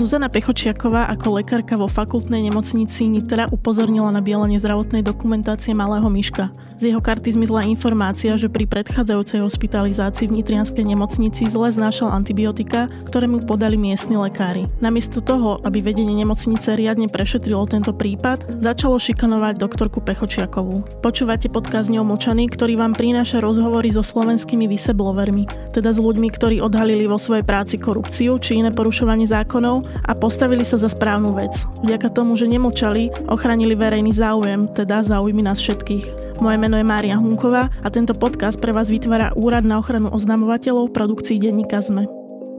Zuzana Pechočiaková ako lekárka vo fakultnej nemocnici Nitra upozornila na bielenie zdravotnej dokumentácie malého myška. Z jeho karty zmizla informácia, že pri predchádzajúcej hospitalizácii v Nitrianskej nemocnici zle znášal antibiotika, ktoré mu podali miestni lekári. Namiesto toho, aby vedenie nemocnice riadne prešetrilo tento prípad, začalo šikanovať doktorku Pechočiakovú. Počúvate podcast Neomlčaný, ktorý vám prináša rozhovory so slovenskými whistleblowermi, teda s ľuďmi, ktorí odhalili vo svojej práci korupciu či iné porušovanie zákonov a postavili sa za správnu vec. Vďaka tomu, že nemlčali, ochránili verejný záujem, teda záujmy nás všetkých. Moje meno je Mária Hunková a tento podcast pre vás vytvára Úrad na ochranu oznamovateľov produkcií denníka ZME.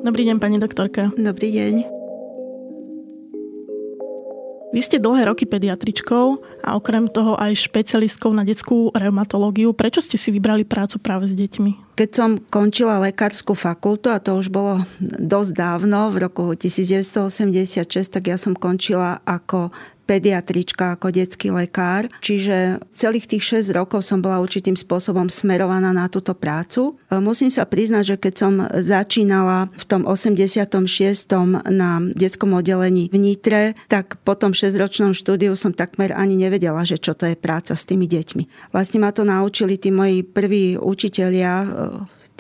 Dobrý deň, pani doktorka. Dobrý deň. Vy ste dlhé roky pediatričkou a okrem toho aj špecialistkou na detskú reumatológiu. Prečo ste si vybrali prácu práve s deťmi? Keď som končila lekárskú fakultu, a to už bolo dosť dávno, v roku 1986, tak ja som končila ako pediatrička ako detský lekár. Čiže celých tých 6 rokov som bola určitým spôsobom smerovaná na túto prácu. E, musím sa priznať, že keď som začínala v tom 86. na detskom oddelení v Nitre, tak po tom 6-ročnom štúdiu som takmer ani nevedela, že čo to je práca s tými deťmi. Vlastne ma to naučili tí moji prví učitelia e,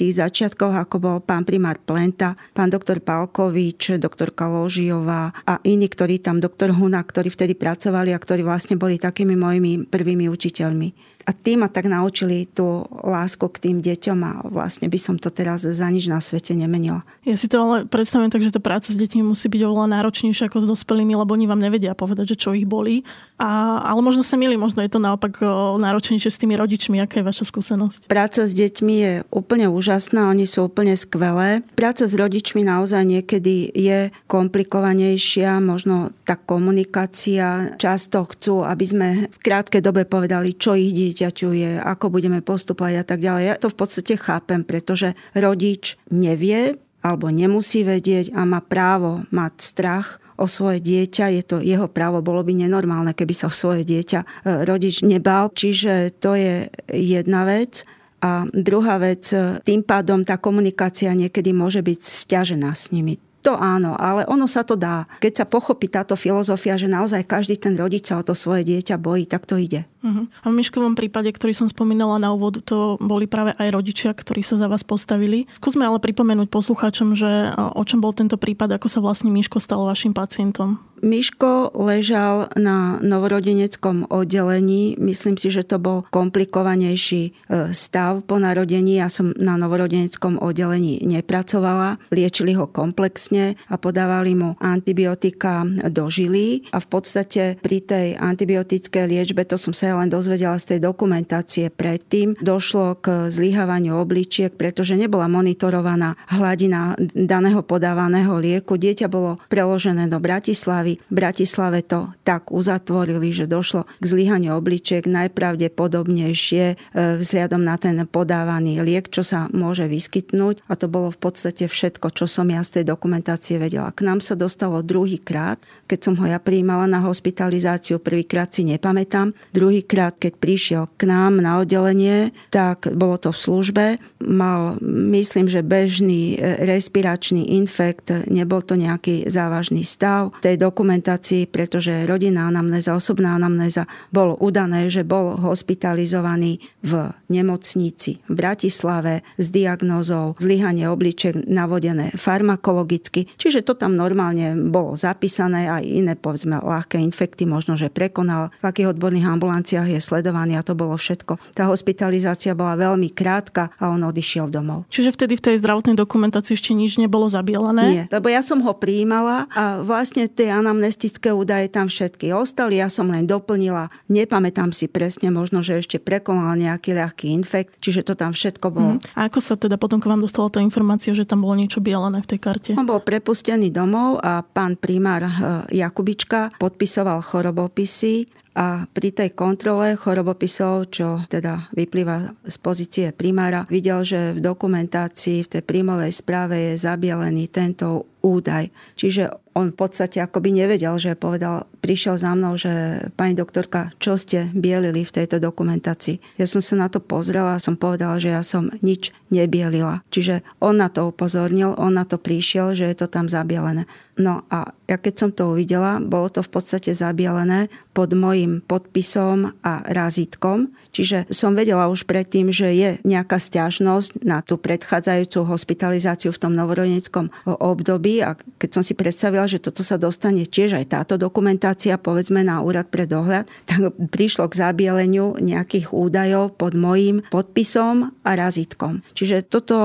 tých začiatkoch, ako bol pán primár Plenta, pán doktor Palkovič, doktorka Ložiová a iní, ktorí tam, doktor Huna, ktorí vtedy pracovali a ktorí vlastne boli takými mojimi prvými učiteľmi a tí ma tak naučili tú lásku k tým deťom a vlastne by som to teraz za nič na svete nemenila. Ja si to ale predstavujem tak, že tá práca s deťmi musí byť oveľa náročnejšia ako s dospelými, lebo oni vám nevedia povedať, že čo ich bolí. A, ale možno sa milí, možno je to naopak náročnejšie s tými rodičmi. Aká je vaša skúsenosť? Práca s deťmi je úplne úžasná, oni sú úplne skvelé. Práca s rodičmi naozaj niekedy je komplikovanejšia, možno tá komunikácia. Často chcú, aby sme v krátkej dobe povedali, čo ich dieťaťu je, ako budeme postupovať a tak ďalej. Ja to v podstate chápem, pretože rodič nevie alebo nemusí vedieť a má právo mať strach o svoje dieťa, je to jeho právo, bolo by nenormálne, keby sa o svoje dieťa e, rodič nebal. Čiže to je jedna vec. A druhá vec, e, tým pádom tá komunikácia niekedy môže byť stiažená s nimi. To áno, ale ono sa to dá. Keď sa pochopí táto filozofia, že naozaj každý ten rodič sa o to svoje dieťa bojí, tak to ide. Uh-huh. A v Miškovom prípade, ktorý som spomínala na úvod, to boli práve aj rodičia, ktorí sa za vás postavili. Skúsme ale pripomenúť poslucháčom, že o čom bol tento prípad, ako sa vlastne Miško stal vašim pacientom. Miško ležal na novorodeneckom oddelení. Myslím si, že to bol komplikovanejší e, stav po narodení. Ja som na novorodeneckom oddelení nepracovala. Liečili ho komplexne a podávali mu antibiotika do žily. A v podstate pri tej antibiotickej liečbe, to som sa len dozvedela z tej dokumentácie predtým, došlo k zlyhávaniu obličiek, pretože nebola monitorovaná hladina daného podávaného lieku. Dieťa bolo preložené do Bratislavy. V Bratislave to tak uzatvorili, že došlo k zlyhaniu obličiek najpravdepodobnejšie e, vzhľadom na ten podávaný liek, čo sa môže vyskytnúť. A to bolo v podstate všetko, čo som ja z tej dokumentácie vedela. K nám sa dostalo druhýkrát, keď som ho ja prijímala na hospitalizáciu, prvýkrát si nepamätám. Druhý prvýkrát, keď prišiel k nám na oddelenie, tak bolo to v službe. Mal, myslím, že bežný e, respiračný infekt, nebol to nejaký závažný stav. V tej dokumentácii, pretože rodinná anamnéza, osobná anamnéza, bolo udané, že bol hospitalizovaný v nemocnici v Bratislave s diagnózou zlyhanie obličiek navodené farmakologicky. Čiže to tam normálne bolo zapísané, aj iné, povedzme, ľahké infekty možno, že prekonal. V akých odborných ambulanciách je sledovaný a to bolo všetko. Tá hospitalizácia bola veľmi krátka a on odišiel domov. Čiže vtedy v tej zdravotnej dokumentácii ešte nič nebolo zabielené? Nie, lebo ja som ho prijímala a vlastne tie anamnestické údaje tam všetky ostali, ja som len doplnila, nepamätám si presne, možno, že ešte prekonal nejaký ľahký infekt, čiže to tam všetko bolo. Hmm. A ako sa teda potom k vám dostala tá informácia, že tam bolo niečo bielené v tej karte? On bol prepustený domov a pán primár eh, Jakubička podpisoval chorobopisy a pri tej kontrole chorobopisov, čo teda vyplýva z pozície primára, videl, že v dokumentácii v tej príjmovej správe je zabielený tento údaj. Čiže on v podstate akoby nevedel, že povedal, prišiel za mnou, že pani doktorka, čo ste bielili v tejto dokumentácii. Ja som sa na to pozrela a som povedala, že ja som nič nebielila. Čiže on na to upozornil, on na to prišiel, že je to tam zabielené. No a ja keď som to uvidela, bolo to v podstate zabielené pod mojim podpisom a razítkom. Čiže som vedela už predtým, že je nejaká stiažnosť na tú predchádzajúcu hospitalizáciu v tom novorodeckom období a keď som si predstavila, že toto sa dostane tiež aj táto dokumentácia, povedzme na úrad pre dohľad, tak prišlo k zabieleniu nejakých údajov pod mojim podpisom a razítkom. Čiže toto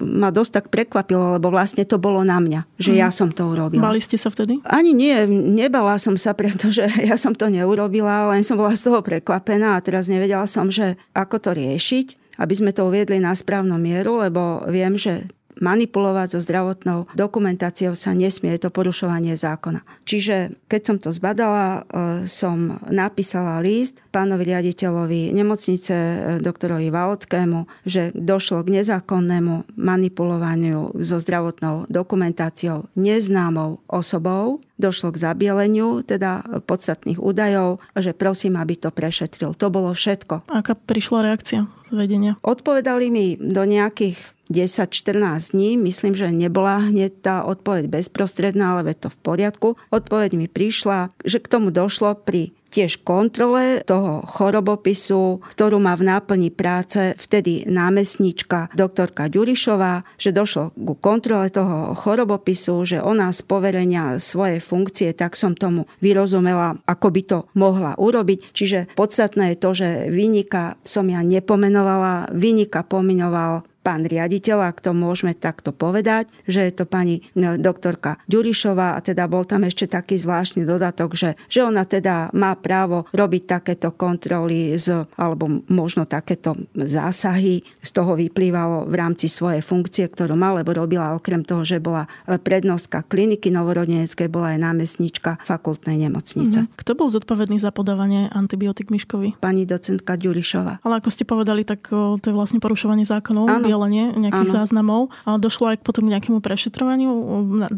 ma dosť tak prekvapilo, lebo vlastne to bolo na mňa, že mm. ja som to urobila. Bali ste sa vtedy? Ani nie, nebala som sa, pretože ja som to neurobila, len som bola z toho prekvapená a teraz nevedela som, že ako to riešiť, aby sme to uviedli na správnu mieru, lebo viem, že manipulovať so zdravotnou dokumentáciou sa nesmie, je to porušovanie zákona. Čiže keď som to zbadala, e, som napísala list pánovi riaditeľovi nemocnice e, doktorovi Valockému, že došlo k nezákonnému manipulovaniu so zdravotnou dokumentáciou neznámou osobou, došlo k zabieleniu teda podstatných údajov, že prosím, aby to prešetril. To bolo všetko. Aká prišla reakcia vedenia? Odpovedali mi do nejakých 10-14 dní. Myslím, že nebola hneď tá odpoveď bezprostredná, ale to v poriadku. Odpoveď mi prišla, že k tomu došlo pri tiež kontrole toho chorobopisu, ktorú má v náplni práce vtedy námestnička doktorka Ďurišová, že došlo ku kontrole toho chorobopisu, že ona z poverenia svojej funkcie, tak som tomu vyrozumela, ako by to mohla urobiť. Čiže podstatné je to, že vynika som ja nepomenovala, vynika pomenoval pán riaditeľ, ak to môžeme takto povedať, že je to pani no, doktorka Ďurišová a teda bol tam ešte taký zvláštny dodatok, že, že ona teda má právo robiť takéto kontroly z, alebo možno takéto zásahy. Z toho vyplývalo v rámci svojej funkcie, ktorú má, lebo robila okrem toho, že bola prednostka kliniky novorodeneckej, bola aj námestnička fakultnej nemocnice. Mm-hmm. Kto bol zodpovedný za podávanie antibiotik Miškovi? Pani docentka Ďurišová. Ale ako ste povedali, tak to je vlastne porušovanie zákonov. Áno, oddielenie nejakých ano. záznamov. A došlo aj potom k nejakému prešetrovaniu?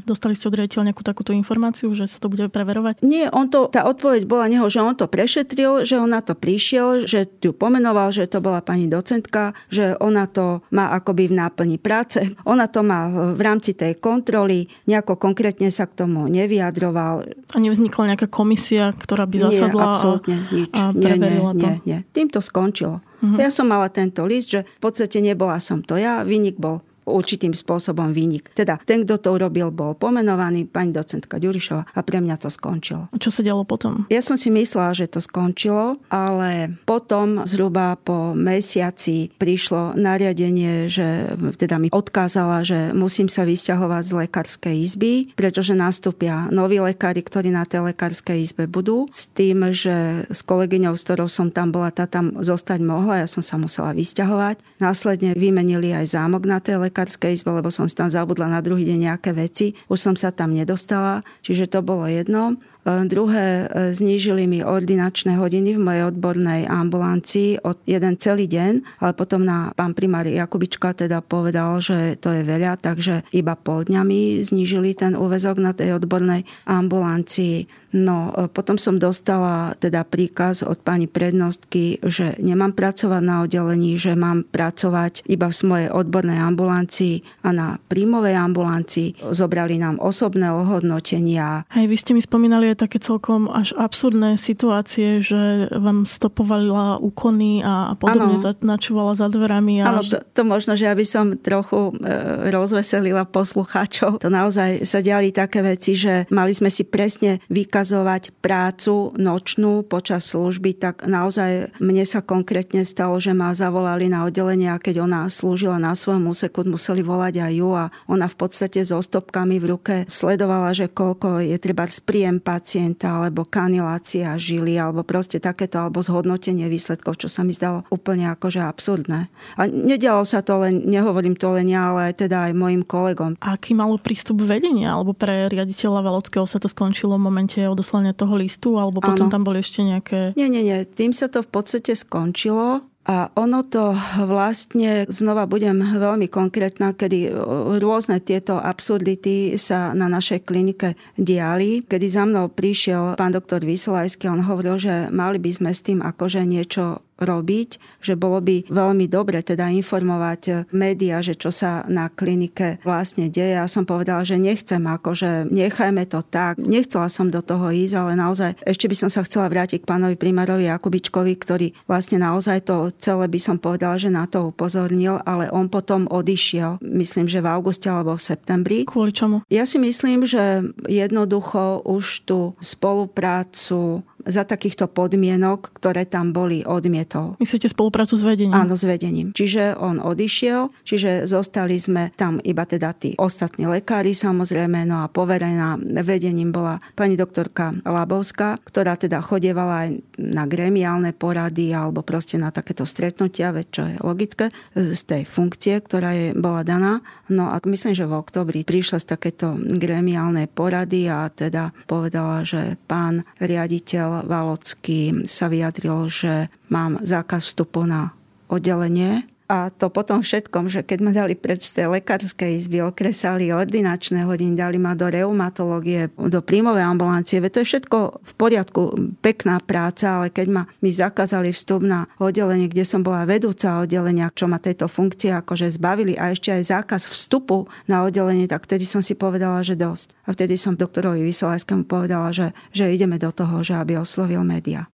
Dostali ste od riaditeľa nejakú takúto informáciu, že sa to bude preverovať? Nie, on to, tá odpoveď bola neho, že on to prešetril, že on na to prišiel, že ju pomenoval, že to bola pani docentka, že ona to má akoby v náplni práce. Ona to má v rámci tej kontroly, nejako konkrétne sa k tomu nevyjadroval. A nevznikla nejaká komisia, ktorá by zasadla nie, absolútne, nič. a nie, nie? Nie, nie. Tým to skončilo. Uh-huh. Ja som mala tento list, že v podstate nebola som to ja, vynik bol určitým spôsobom výnik. Teda ten, kto to urobil, bol pomenovaný pani docentka Ďurišova a pre mňa to skončilo. A čo sa dialo potom? Ja som si myslela, že to skončilo, ale potom zhruba po mesiaci prišlo nariadenie, že teda mi odkázala, že musím sa vysťahovať z lekárskej izby, pretože nastúpia noví lekári, ktorí na tej lekárskej izbe budú, s tým, že s kolegyňou, s ktorou som tam bola, tá tam zostať mohla, ja som sa musela vysťahovať. Následne vymenili aj zámok na tej lekárskej lekárskej izbe, lebo som si tam zabudla na druhý deň nejaké veci. Už som sa tam nedostala, čiže to bolo jedno. Druhé, e, znížili mi ordinačné hodiny v mojej odbornej ambulancii od jeden celý deň, ale potom na pán primár Jakubička teda povedal, že to je veľa, takže iba pol dňa mi znížili ten úvezok na tej odbornej ambulancii. No, e, potom som dostala teda príkaz od pani prednostky, že nemám pracovať na oddelení, že mám pracovať iba v mojej odbornej ambulancii a na príjmovej ambulancii. Zobrali nám osobné ohodnotenia. Hej, vy ste mi spomínali také celkom až absurdné situácie, že vám stopovala úkony a podobne ano. načúvala za dverami. Áno, to, to možno, že aby som trochu e, rozveselila poslucháčov. To naozaj sa diali také veci, že mali sme si presne vykazovať prácu nočnú počas služby, tak naozaj mne sa konkrétne stalo, že ma zavolali na oddelenie a keď ona slúžila na svojom úseku, museli volať aj ju a ona v podstate so stopkami v ruke sledovala, že koľko je treba príjem pacienta, alebo kanilácia žily, alebo proste takéto, alebo zhodnotenie výsledkov, čo sa mi zdalo úplne akože absurdné. A nedialo sa to len, nehovorím to len ja, ale aj teda aj mojim kolegom. Aký malo prístup vedenia, alebo pre riaditeľa Valockého sa to skončilo v momente odoslania toho listu, alebo potom ano. tam boli ešte nejaké... Nie, nie, nie. Tým sa to v podstate skončilo. A ono to vlastne, znova budem veľmi konkrétna, kedy rôzne tieto absurdity sa na našej klinike diali. Kedy za mnou prišiel pán doktor Vysolajský, on hovoril, že mali by sme s tým akože niečo robiť, že bolo by veľmi dobre teda informovať média, že čo sa na klinike vlastne deje. Ja som povedala, že nechcem, akože nechajme to tak. Nechcela som do toho ísť, ale naozaj ešte by som sa chcela vrátiť k pánovi primárovi Jakubičkovi, ktorý vlastne naozaj to celé by som povedala, že na to upozornil, ale on potom odišiel, myslím, že v auguste alebo v septembri. Kvôli čomu? Ja si myslím, že jednoducho už tú spoluprácu za takýchto podmienok, ktoré tam boli, odmietol. Myslíte spoluprácu s vedením? Áno, s vedením. Čiže on odišiel, čiže zostali sme tam iba teda tí ostatní lekári samozrejme, no a poverená vedením bola pani doktorka Labovská, ktorá teda chodievala aj na gremiálne porady alebo proste na takéto stretnutia, veď čo je logické, z tej funkcie, ktorá jej bola daná. No a myslím, že v oktobri prišla z takéto gremiálne porady a teda povedala, že pán riaditeľ Valocký sa vyjadril, že mám zákaz vstupu na oddelenie a to potom všetkom, že keď ma dali pred z tej lekárskej izby, okresali ordinačné hodiny, dali ma do reumatológie, do príjmovej ambulancie, to je všetko v poriadku, pekná práca, ale keď ma mi zakázali vstup na oddelenie, kde som bola vedúca oddelenia, čo ma tejto funkcie akože zbavili a ešte aj zákaz vstupu na oddelenie, tak vtedy som si povedala, že dosť. A vtedy som doktorovi Vysolajskému povedala, že, že ideme do toho, že aby oslovil média.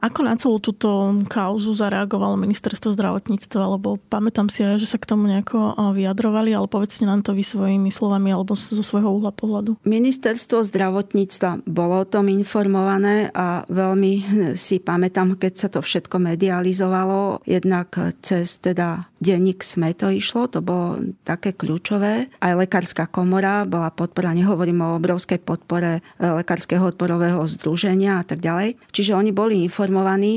Ako na celú túto kauzu zareagovalo ministerstvo zdravotníctva? Lebo pamätám si aj, že sa k tomu nejako vyjadrovali, ale povedzte nám to vy svojimi slovami alebo zo svojho uhla pohľadu. Ministerstvo zdravotníctva bolo o tom informované a veľmi si pamätám, keď sa to všetko medializovalo, jednak cez teda denník SME to išlo, to bolo také kľúčové. Aj lekárska komora bola podpora, nehovorím o obrovskej podpore e, Lekárskeho odporového združenia a tak ďalej. Čiže oni boli informovaní.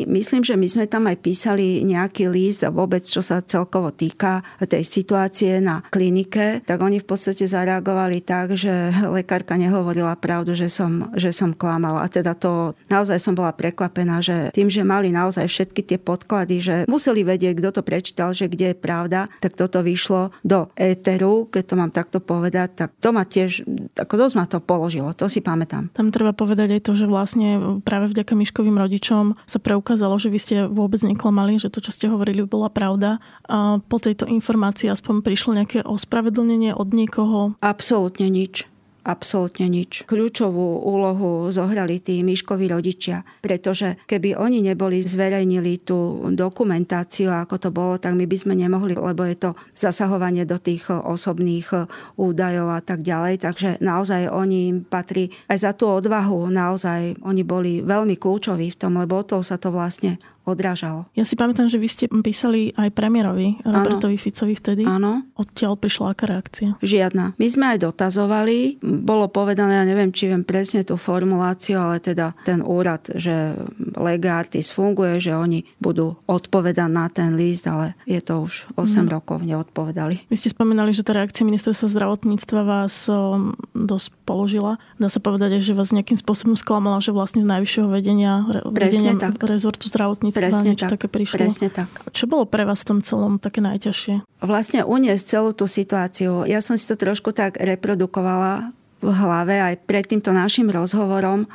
Myslím, že my sme tam aj písali nejaký list a vôbec, čo sa celkovo týka tej situácie na klinike, tak oni v podstate zareagovali tak, že lekárka nehovorila pravdu, že som, že som klamala. A teda to naozaj som bola prekvapená, že tým, že mali naozaj všetky tie podklady, že museli vedieť, kto to prečítal, že kde je pravda, tak toto vyšlo do éteru, keď to mám takto povedať, tak to ma tiež, ako dosť ma to položilo, to si pamätám. Tam treba povedať aj to, že vlastne práve vďaka Miškovým rodičom sa preukázalo, že vy ste vôbec neklamali, že to, čo ste hovorili, bola pravda. A po tejto informácii aspoň prišlo nejaké ospravedlnenie od niekoho? Absolútne nič absolútne nič. Kľúčovú úlohu zohrali tí Miškovi rodičia, pretože keby oni neboli zverejnili tú dokumentáciu, ako to bolo, tak my by sme nemohli, lebo je to zasahovanie do tých osobných údajov a tak ďalej. Takže naozaj oni im patrí aj za tú odvahu, naozaj oni boli veľmi kľúčoví v tom, lebo o to sa to vlastne odrážalo. Ja si pamätám, že vy ste písali aj premiérovi Robertovi ano. Ficovi vtedy. Áno. Odtiaľ prišla aká reakcia? Žiadna. My sme aj dotazovali. Bolo povedané, ja neviem, či viem presne tú formuláciu, ale teda ten úrad, že Lega Artis funguje, že oni budú odpovedať na ten list, ale je to už 8 mm. rokov neodpovedali. Vy ste spomenali, že tá reakcia ministerstva zdravotníctva vás um, dosť položila. Dá sa povedať, že vás nejakým spôsobom sklamala, že vlastne z najvyššieho vedenia, vedenia rezortu zdravotníctva presne niečo tak, také prišlo. Presne tak. Čo bolo pre vás v tom celom také najťažšie? Vlastne uniesť celú tú situáciu. Ja som si to trošku tak reprodukovala v hlave aj pred týmto našim rozhovorom, e,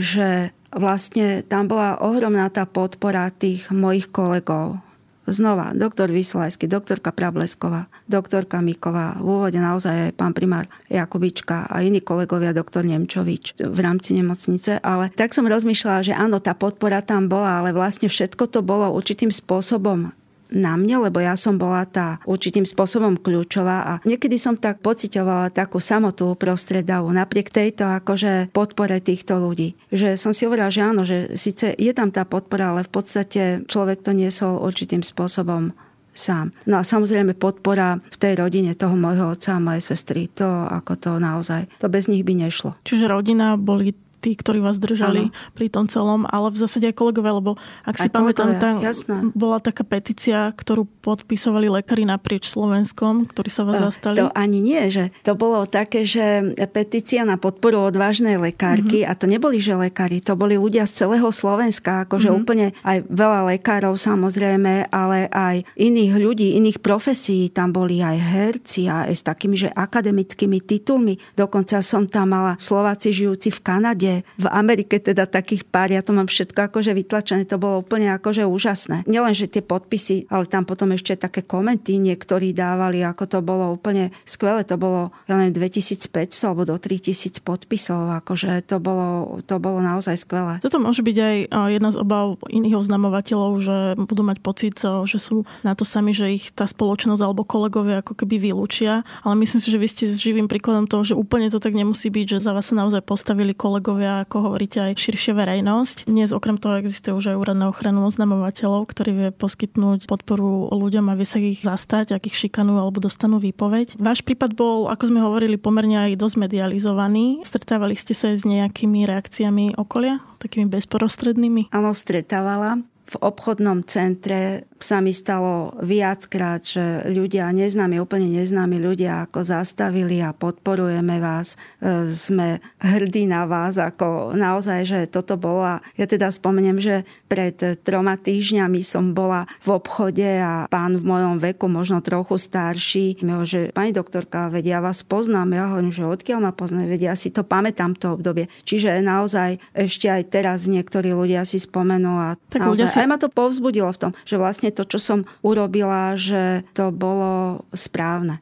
že vlastne tam bola ohromná tá podpora tých mojich kolegov, Znova, doktor Vyslajský, doktorka Prablesková, doktorka Miková, v úvode naozaj aj pán primár Jakubička a iní kolegovia, doktor Nemčovič v rámci nemocnice. Ale tak som rozmýšľala, že áno, tá podpora tam bola, ale vlastne všetko to bolo určitým spôsobom na mne, lebo ja som bola tá určitým spôsobom kľúčová a niekedy som tak pocitovala takú samotu prostred napriek tejto akože podpore týchto ľudí. Že som si hovorila, že áno, že síce je tam tá podpora, ale v podstate človek to niesol určitým spôsobom sám. No a samozrejme podpora v tej rodine toho môjho otca a mojej sestry, to ako to naozaj, to bez nich by nešlo. Čiže rodina boli tí, ktorí vás držali ano. pri tom celom, ale v zásade aj kolegovia, lebo ak aj si pamätám, tam jasné. bola taká petícia, ktorú podpisovali lekári naprieč Slovenskom, ktorí sa vás zastali. To ani nie, že to bolo také, že petícia na podporu odvážnej lekárky, uh-huh. a to neboli že lekári, to boli ľudia z celého Slovenska, akože uh-huh. úplne aj veľa lekárov samozrejme, ale aj iných ľudí, iných profesí, tam boli aj herci a aj s takými, že akademickými titulmi. Dokonca som tam mala Slováci žijúci v Kanade, v Amerike teda takých pár, ja to mám všetko akože vytlačené, to bolo úplne akože úžasné. Nielen, že tie podpisy, ale tam potom ešte také komenty niektorí dávali, ako to bolo úplne skvelé. To bolo, ja neviem, 2500 alebo do 3000 podpisov, akože to bolo, to bolo naozaj skvelé. Toto môže byť aj jedna z obav iných oznamovateľov, že budú mať pocit, že sú na to sami, že ich tá spoločnosť alebo kolegovia ako keby vylúčia. Ale myslím si, že vy ste živým príkladom toho, že úplne to tak nemusí byť, že za vás sa naozaj postavili kolegovia kolegovia, ako hovoríte, aj širšia verejnosť. Dnes okrem toho existuje už aj úrad na ochranu oznamovateľov, ktorý vie poskytnúť podporu ľuďom a vie sa ich zastať, ak ich šikanujú alebo dostanú výpoveď. Váš prípad bol, ako sme hovorili, pomerne aj dosť medializovaný. Stretávali ste sa s nejakými reakciami okolia? Takými bezprostrednými? Áno, stretávala v obchodnom centre sa mi stalo viackrát, že ľudia neznámi, úplne neznámi ľudia ako zastavili a podporujeme vás, e, sme hrdí na vás, ako naozaj, že toto bolo. A ja teda spomeniem, že pred troma týždňami som bola v obchode a pán v mojom veku, možno trochu starší, že pani doktorka, vedia, ja vás poznám. Ja hovorím, že odkiaľ ma poznajú, vedia, ja si to pamätám to obdobie. Čiže naozaj ešte aj teraz niektorí ľudia si spomenú a tak naozaj, si... aj ma to povzbudilo v tom, že vlastne to, čo som urobila, že to bolo správne.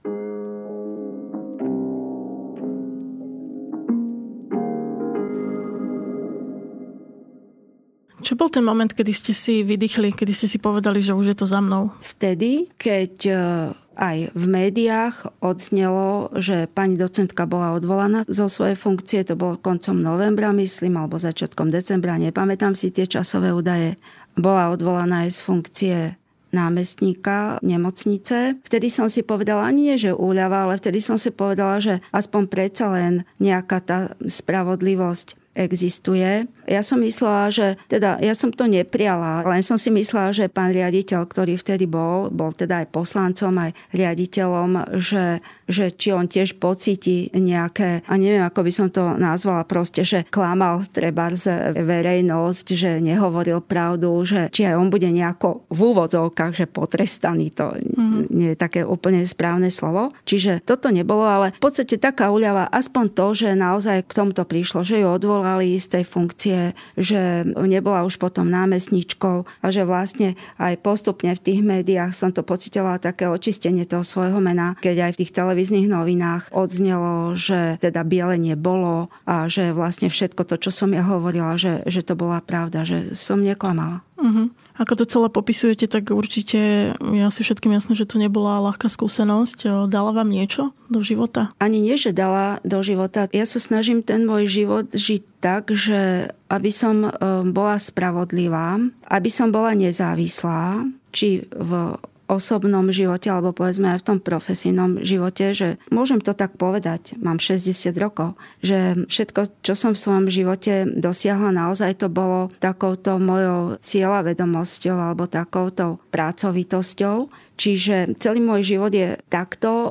Čo bol ten moment, kedy ste si vydýchli, kedy ste si povedali, že už je to za mnou? Vtedy, keď e, aj v médiách odznelo, že pani docentka bola odvolaná zo svojej funkcie, to bolo koncom novembra, myslím, alebo začiatkom decembra, nepamätám si tie časové údaje. Bola odvolaná aj z funkcie námestníka nemocnice. Vtedy som si povedala, ani nie, že úľava, ale vtedy som si povedala, že aspoň predsa len nejaká tá spravodlivosť existuje. Ja som myslela, že teda ja som to nepriala, len som si myslela, že pán riaditeľ, ktorý vtedy bol, bol teda aj poslancom, aj riaditeľom, že, že či on tiež pocíti nejaké, a neviem, ako by som to nazvala, proste, že klamal treba verejnosť, že nehovoril pravdu, že či aj on bude nejako v úvodzovkách, že potrestaný, to mm. nie je také úplne správne slovo. Čiže toto nebolo, ale v podstate taká úľava, aspoň to, že naozaj k tomuto prišlo, že ju odvolal odvolali z tej funkcie, že nebola už potom námestničkou a že vlastne aj postupne v tých médiách som to pocitovala také očistenie toho svojho mena, keď aj v tých televíznych novinách odznelo, že teda bielenie bolo a že vlastne všetko to, čo som ja hovorila, že, že to bola pravda, že som neklamala. Uh-huh. Ako to celé popisujete, tak určite je asi všetkým jasné, že to nebola ľahká skúsenosť. Dala vám niečo do života? Ani nie, že dala do života. Ja sa snažím ten môj život žiť tak, že aby som e, bola spravodlivá, aby som bola nezávislá, či v osobnom živote, alebo povedzme aj v tom profesijnom živote, že môžem to tak povedať, mám 60 rokov, že všetko, čo som v svojom živote dosiahla, naozaj to bolo takouto mojou cieľavedomosťou alebo takouto pracovitosťou Čiže celý môj život je takto e,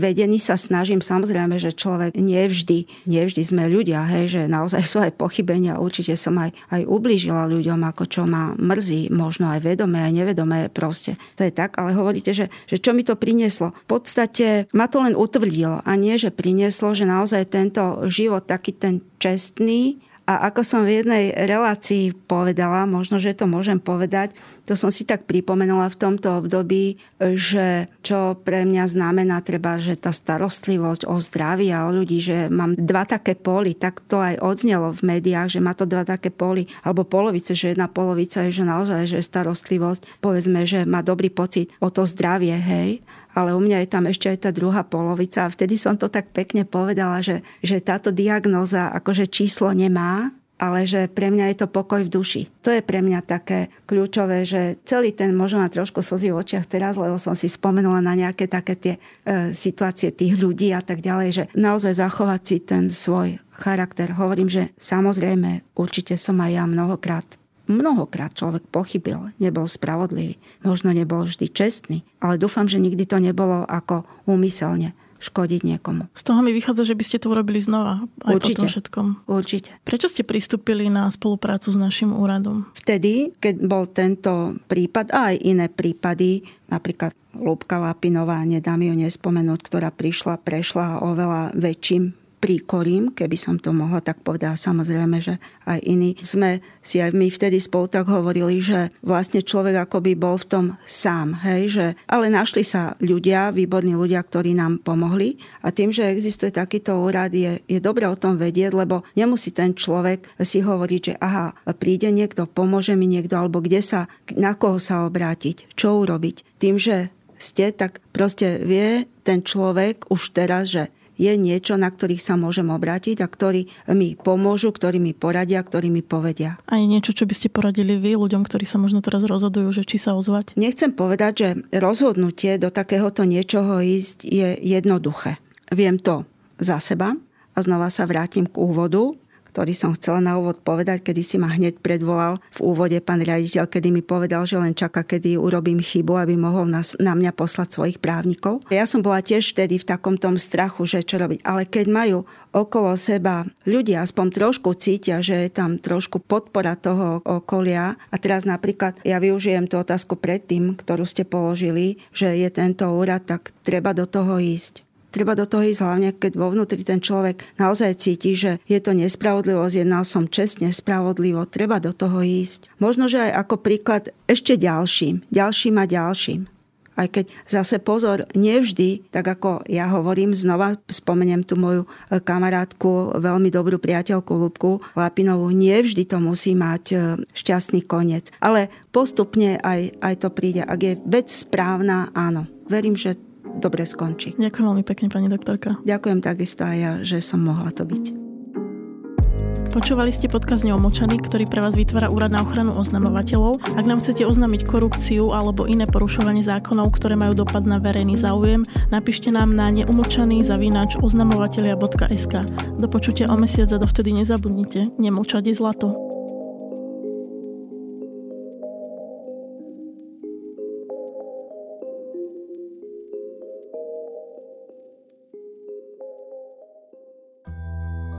vedený, sa snažím. Samozrejme, že človek nevždy, nevždy sme ľudia, hej, že naozaj sú aj pochybenia. Určite som aj, aj ublížila ľuďom, ako čo ma mrzí, možno aj vedomé, aj nevedomé proste. To je tak, ale hovoríte, že, že čo mi to prinieslo. V podstate ma to len utvrdilo a nie, že prinieslo, že naozaj tento život taký ten čestný, a ako som v jednej relácii povedala, možno, že to môžem povedať, to som si tak pripomenula v tomto období, že čo pre mňa znamená treba, že tá starostlivosť o zdravie a o ľudí, že mám dva také póly, tak to aj odznelo v médiách, že má to dva také póly, alebo polovice, že jedna polovica je, že naozaj, že starostlivosť, povedzme, že má dobrý pocit o to zdravie, hej, ale u mňa je tam ešte aj tá druhá polovica a vtedy som to tak pekne povedala, že, že táto diagnóza akože číslo nemá, ale že pre mňa je to pokoj v duši. To je pre mňa také kľúčové, že celý ten, môžem mať trošku slzy v očiach teraz, lebo som si spomenula na nejaké také tie e, situácie tých ľudí a tak ďalej, že naozaj zachovať si ten svoj charakter. Hovorím, že samozrejme, určite som aj ja mnohokrát Mnohokrát človek pochybil, nebol spravodlivý, možno nebol vždy čestný, ale dúfam, že nikdy to nebolo ako úmyselne škodiť niekomu. Z toho mi vychádza, že by ste to urobili znova. Aj Určite. po tom všetkom. Určite. Prečo ste pristúpili na spoluprácu s našim úradom? Vtedy, keď bol tento prípad a aj iné prípady, napríklad Lúbka Lapinová, nedám ju nespomenúť, ktorá prišla, prešla oveľa väčším príkorím, keby som to mohla tak povedať. Samozrejme, že aj iní sme si aj my vtedy spolu tak hovorili, že vlastne človek akoby bol v tom sám. Hej? Že, ale našli sa ľudia, výborní ľudia, ktorí nám pomohli. A tým, že existuje takýto úrad, je, je dobre o tom vedieť, lebo nemusí ten človek si hovoriť, že aha, príde niekto, pomôže mi niekto, alebo kde sa, na koho sa obrátiť, čo urobiť. Tým, že ste, tak proste vie ten človek už teraz, že je niečo, na ktorých sa môžem obrátiť a ktorí mi pomôžu, ktorí mi poradia, ktorí mi povedia. A je niečo, čo by ste poradili vy ľuďom, ktorí sa možno teraz rozhodujú, že či sa ozvať? Nechcem povedať, že rozhodnutie do takéhoto niečoho ísť je jednoduché. Viem to za seba a znova sa vrátim k úvodu ktorý som chcela na úvod povedať, kedy si ma hneď predvolal v úvode pán riaditeľ, kedy mi povedal, že len čaká, kedy urobím chybu, aby mohol nás, na mňa poslať svojich právnikov. Ja som bola tiež vtedy v takom tom strachu, že čo robiť. Ale keď majú okolo seba ľudia aspoň trošku cítia, že je tam trošku podpora toho okolia. A teraz napríklad ja využijem tú otázku predtým, ktorú ste položili, že je tento úrad, tak treba do toho ísť treba do toho ísť hlavne, keď vo vnútri ten človek naozaj cíti, že je to nespravodlivosť, jednal som čestne, spravodlivo, treba do toho ísť. Možno, že aj ako príklad ešte ďalším, ďalším a ďalším. Aj keď zase pozor, nevždy, tak ako ja hovorím, znova spomeniem tu moju e, kamarátku, veľmi dobrú priateľku Lubku Lapinovú, nevždy to musí mať e, šťastný koniec. Ale postupne aj, aj to príde. Ak je vec správna, áno. Verím, že dobre skončí. Ďakujem veľmi pekne, pani doktorka. Ďakujem takisto aj ja, že som mohla to byť. Počúvali ste podkaz Neomočaný, ktorý pre vás vytvára Úrad na ochranu oznamovateľov. Ak nám chcete oznámiť korupciu alebo iné porušovanie zákonov, ktoré majú dopad na verejný záujem, napíšte nám na neumočaný zavinač oznamovatelia.sk. Do počutia o mesiac a dovtedy nezabudnite, nemlčať je zlato.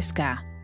Sk.